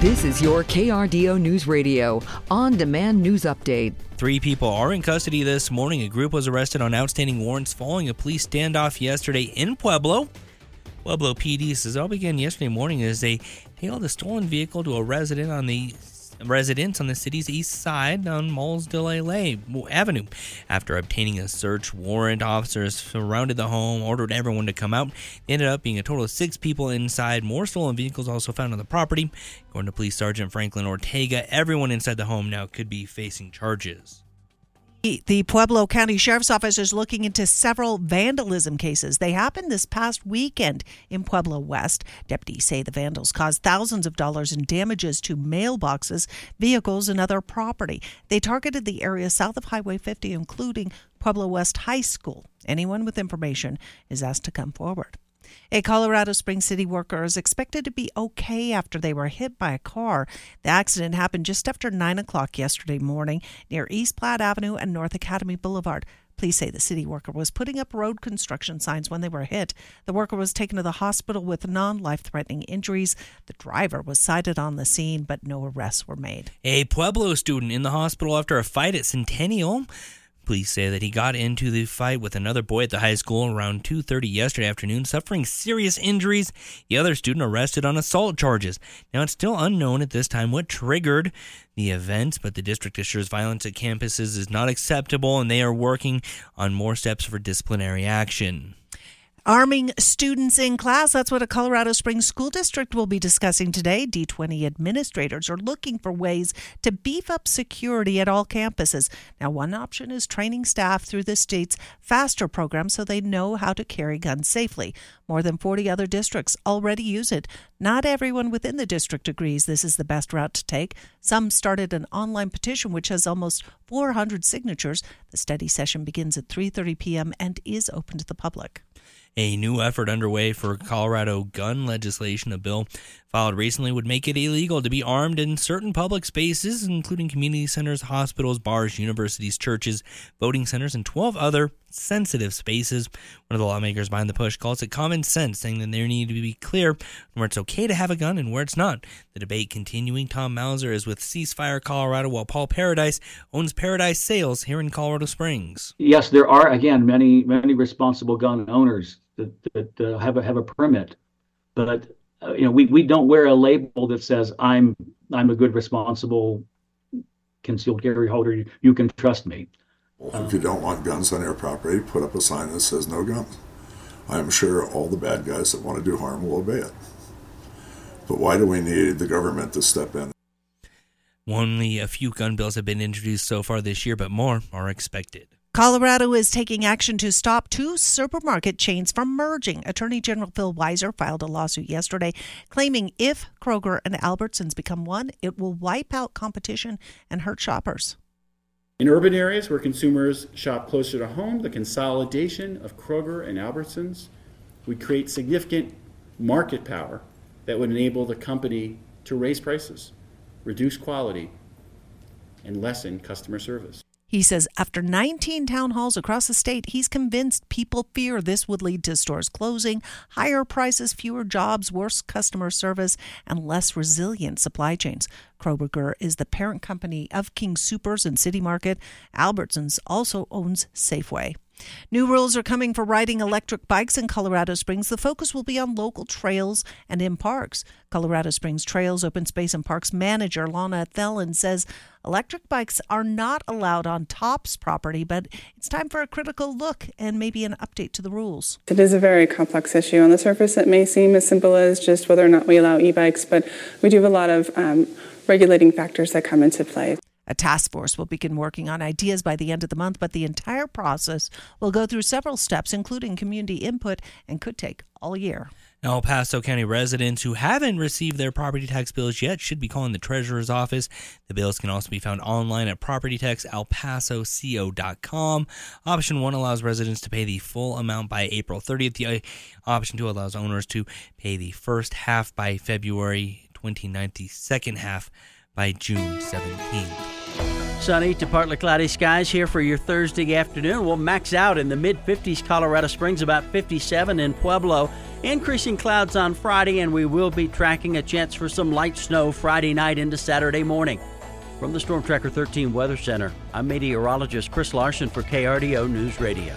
This is your KRDO News Radio on demand news update. Three people are in custody this morning. A group was arrested on outstanding warrants following a police standoff yesterday in Pueblo. Pueblo PD says all began yesterday morning as they tailed a stolen vehicle to a resident on the residents on the city's east side on Malls de la Avenue. After obtaining a search warrant, officers surrounded the home, ordered everyone to come out. They ended up being a total of six people inside. More stolen vehicles also found on the property. According to Police Sergeant Franklin Ortega, everyone inside the home now could be facing charges. The Pueblo County Sheriff's Office is looking into several vandalism cases. They happened this past weekend in Pueblo West. Deputies say the vandals caused thousands of dollars in damages to mailboxes, vehicles, and other property. They targeted the area south of Highway 50, including Pueblo West High School. Anyone with information is asked to come forward. A Colorado Springs city worker is expected to be okay after they were hit by a car. The accident happened just after 9 o'clock yesterday morning near East Platte Avenue and North Academy Boulevard. Police say the city worker was putting up road construction signs when they were hit. The worker was taken to the hospital with non life threatening injuries. The driver was cited on the scene, but no arrests were made. A Pueblo student in the hospital after a fight at Centennial. Police say that he got into the fight with another boy at the high school around 2:30 yesterday afternoon, suffering serious injuries. The other student arrested on assault charges. Now it's still unknown at this time what triggered the event, but the district assures violence at campuses is not acceptable and they are working on more steps for disciplinary action. Arming students in class. That's what a Colorado Springs school district will be discussing today. D20 administrators are looking for ways to beef up security at all campuses. Now, one option is training staff through the state's FASTER program so they know how to carry guns safely. More than 40 other districts already use it. Not everyone within the district agrees this is the best route to take. Some started an online petition which has almost 400 signatures. The study session begins at 3:30 p.m. and is open to the public a new effort underway for Colorado gun legislation. A bill filed recently would make it illegal to be armed in certain public spaces, including community centers, hospitals, bars, universities, churches, voting centers, and 12 other sensitive spaces. One of the lawmakers behind the push calls it common sense, saying that there need to be clear where it's okay to have a gun and where it's not. The debate continuing. Tom Mauser is with Ceasefire Colorado, while Paul Paradise owns Paradise Sales here in Colorado Springs. Yes, there are again many many responsible gun owners that, that uh, have a have a permit, but uh, you know we, we don't wear a label that says I'm I'm a good responsible concealed carry holder. You, you can trust me. Well, If you don't want guns on your property, put up a sign that says no guns. I am sure all the bad guys that want to do harm will obey it. But why do we need the government to step in? Only a few gun bills have been introduced so far this year, but more are expected. Colorado is taking action to stop two supermarket chains from merging. Attorney General Phil Weiser filed a lawsuit yesterday claiming if Kroger and Albertsons become one, it will wipe out competition and hurt shoppers. In urban areas where consumers shop closer to home, the consolidation of Kroger and Albertsons would create significant market power that would enable the company to raise prices, reduce quality, and lessen customer service. He says after 19 town halls across the state, he's convinced people fear this would lead to stores closing, higher prices, fewer jobs, worse customer service, and less resilient supply chains. Kroger is the parent company of King Soopers and City Market. Albertsons also owns Safeway. New rules are coming for riding electric bikes in Colorado Springs. The focus will be on local trails and in parks. Colorado Springs Trails Open Space and Parks manager Lana Thelen says electric bikes are not allowed on TOPS property, but it's time for a critical look and maybe an update to the rules. It is a very complex issue. On the surface, it may seem as simple as just whether or not we allow e bikes, but we do have a lot of um, regulating factors that come into play. A task force will begin working on ideas by the end of the month, but the entire process will go through several steps, including community input, and could take all year. Now, El Paso County residents who haven't received their property tax bills yet should be calling the treasurer's office. The bills can also be found online at propertytaxelpasoco.com. Option 1 allows residents to pay the full amount by April 30th. The uh, option 2 allows owners to pay the first half by February 29th, the second half by June 17th. Sunny to partly cloudy skies here for your Thursday afternoon. We'll max out in the mid 50s, Colorado Springs, about 57 in Pueblo. Increasing clouds on Friday, and we will be tracking a chance for some light snow Friday night into Saturday morning. From the Storm Tracker 13 Weather Center, I'm meteorologist Chris Larson for KRDO News Radio.